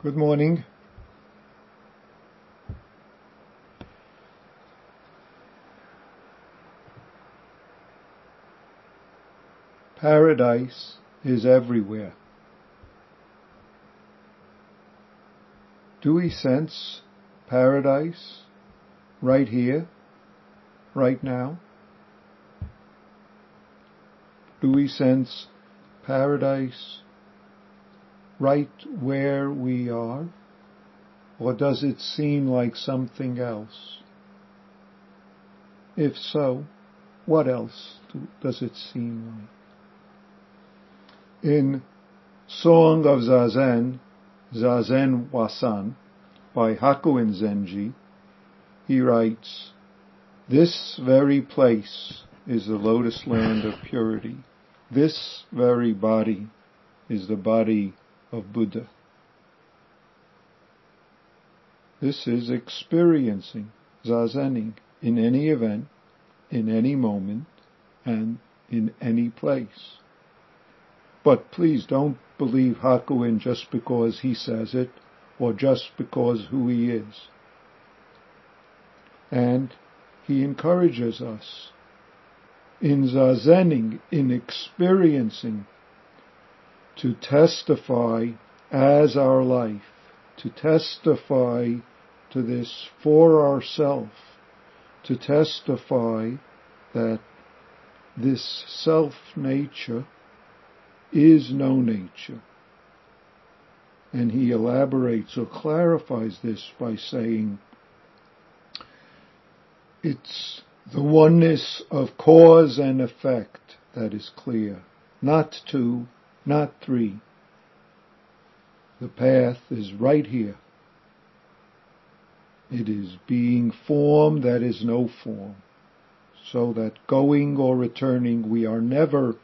Good morning. Paradise is everywhere. Do we sense paradise right here, right now? Do we sense paradise right where we are? Or does it seem like something else? If so, what else does it seem like? In Song of Zazen, Zazen Wasan, by Hakuin Zenji, he writes, This very place is the lotus land of purity. This very body is the body of Buddha. This is experiencing, zazening, in any event, in any moment, and in any place. But please don't believe Hakuin just because he says it, or just because who he is. And he encourages us in zazening, in experiencing to testify as our life, to testify to this for ourself, to testify that this self nature is no nature. And he elaborates or clarifies this by saying, it's the oneness of cause and effect that is clear, not two, not three. The path is right here. It is being form that is no form, so that going or returning we are never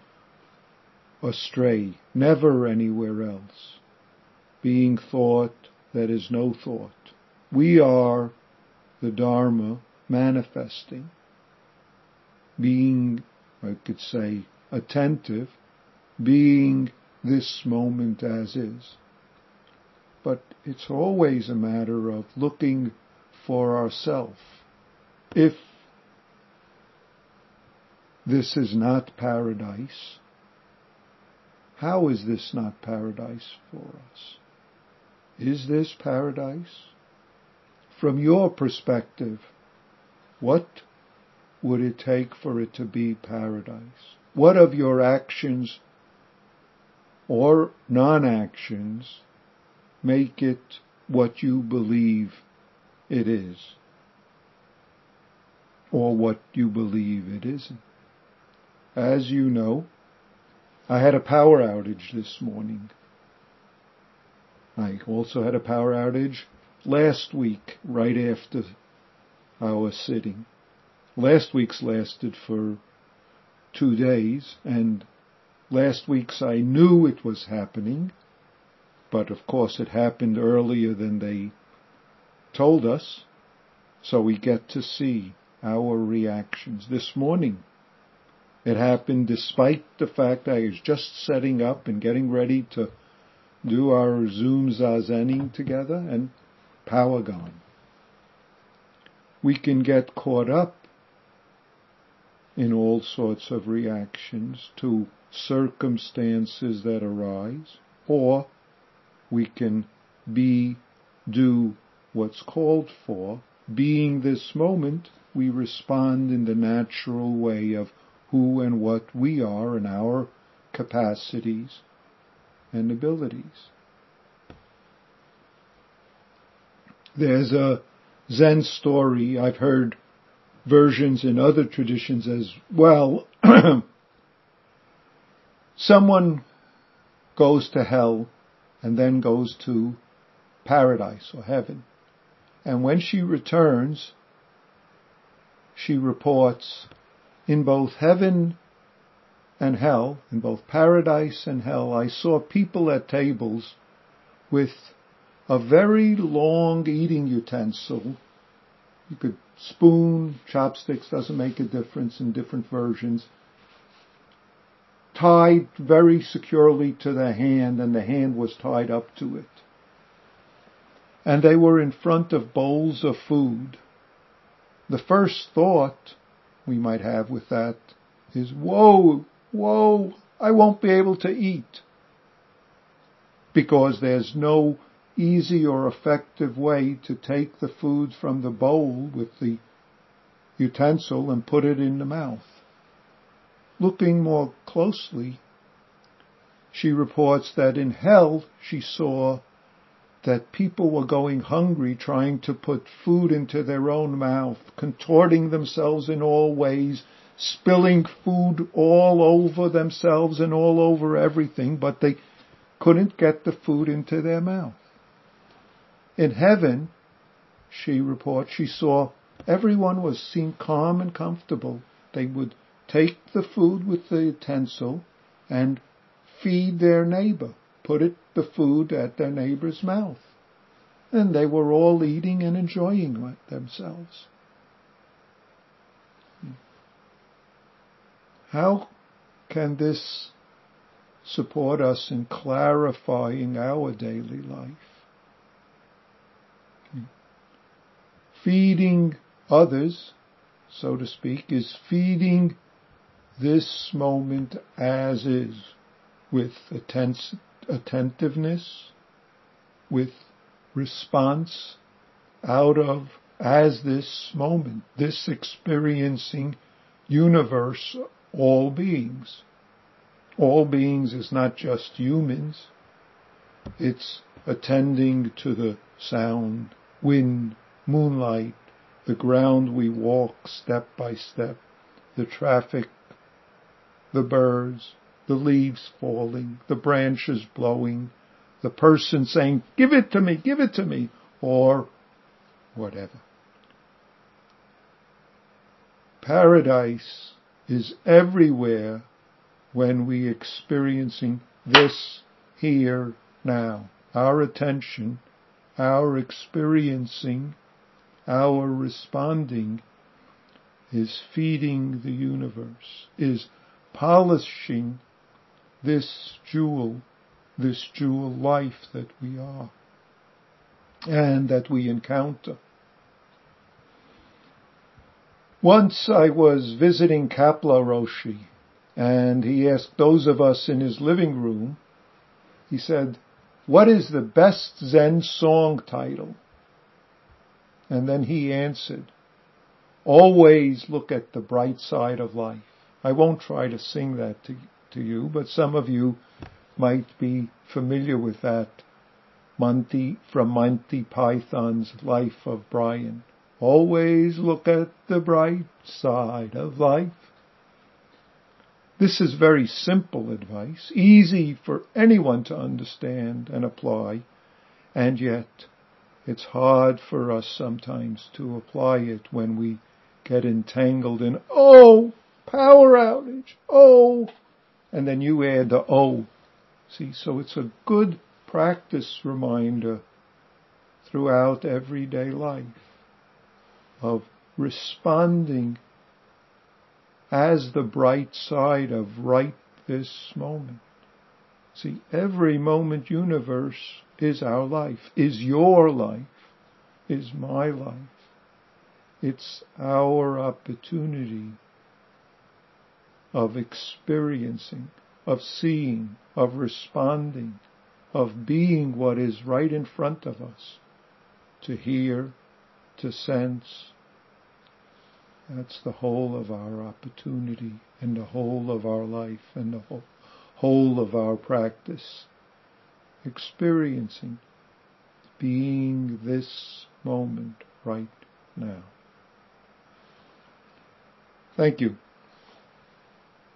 astray, never anywhere else. Being thought that is no thought. We are the Dharma manifesting. Being, I could say, attentive being this moment as is. But it's always a matter of looking for ourself. If this is not paradise, how is this not paradise for us? Is this paradise? From your perspective, what would it take for it to be paradise? What of your actions or non-actions make it what you believe it is or what you believe it isn't. As you know, I had a power outage this morning. I also had a power outage last week, right after our sitting. Last week's lasted for two days, and Last week's I knew it was happening, but of course it happened earlier than they told us, so we get to see our reactions. This morning, it happened despite the fact I was just setting up and getting ready to do our Zoom Zazening together and power gone. We can get caught up in all sorts of reactions to circumstances that arise, or we can be, do what's called for. Being this moment, we respond in the natural way of who and what we are and our capacities and abilities. There's a Zen story I've heard versions in other traditions as well someone goes to hell and then goes to paradise or heaven. And when she returns, she reports in both heaven and hell, in both paradise and hell, I saw people at tables with a very long eating utensil. You could spoon, chopsticks, doesn't make a difference in different versions tied very securely to the hand and the hand was tied up to it. and they were in front of bowls of food. The first thought we might have with that is, whoa, whoa, I won't be able to eat. Because there's no easy or effective way to take the food from the bowl with the utensil and put it in the mouth. Looking more closely, she reports that in hell she saw that people were going hungry trying to put food into their own mouth, contorting themselves in all ways, spilling food all over themselves and all over everything, but they couldn't get the food into their mouth. In heaven, she reports, she saw everyone was seen calm and comfortable. They would take the food with the utensil and feed their neighbor put it, the food at their neighbor's mouth. And they were all eating and enjoying themselves. How can this support us in clarifying our daily life? Feeding others, so to speak, is feeding this moment as is with attention attentiveness, with response out of as this moment, this experiencing universe, all beings. All beings is not just humans. It's attending to the sound, wind, moonlight, the ground we walk step by step, the traffic, the birds, the leaves falling, the branches blowing, the person saying, give it to me, give it to me, or whatever. Paradise is everywhere when we experiencing this here now. Our attention, our experiencing, our responding is feeding the universe, is polishing this jewel, this jewel life that we are and that we encounter. Once I was visiting Kapleau Roshi and he asked those of us in his living room, he said, what is the best Zen song title? And then he answered, always look at the bright side of life. I won't try to sing that to, to you, but some of you might be familiar with that Monty from Monty Python's Life of Brian. Always look at the bright side of life. This is very simple advice, easy for anyone to understand and apply, and yet it's hard for us sometimes to apply it when we get entangled in, oh, power outage, oh, and then you add the O. See, so it's a good practice reminder throughout everyday life of responding as the bright side of right this moment. See, every moment universe is our life, is your life, is my life. It's our opportunity of experiencing, of seeing, of responding, of being what is right in front of us, to hear, to sense. That's the whole of our opportunity and the whole of our life and the whole, of our practice. Experiencing, being this moment right now. Thank you.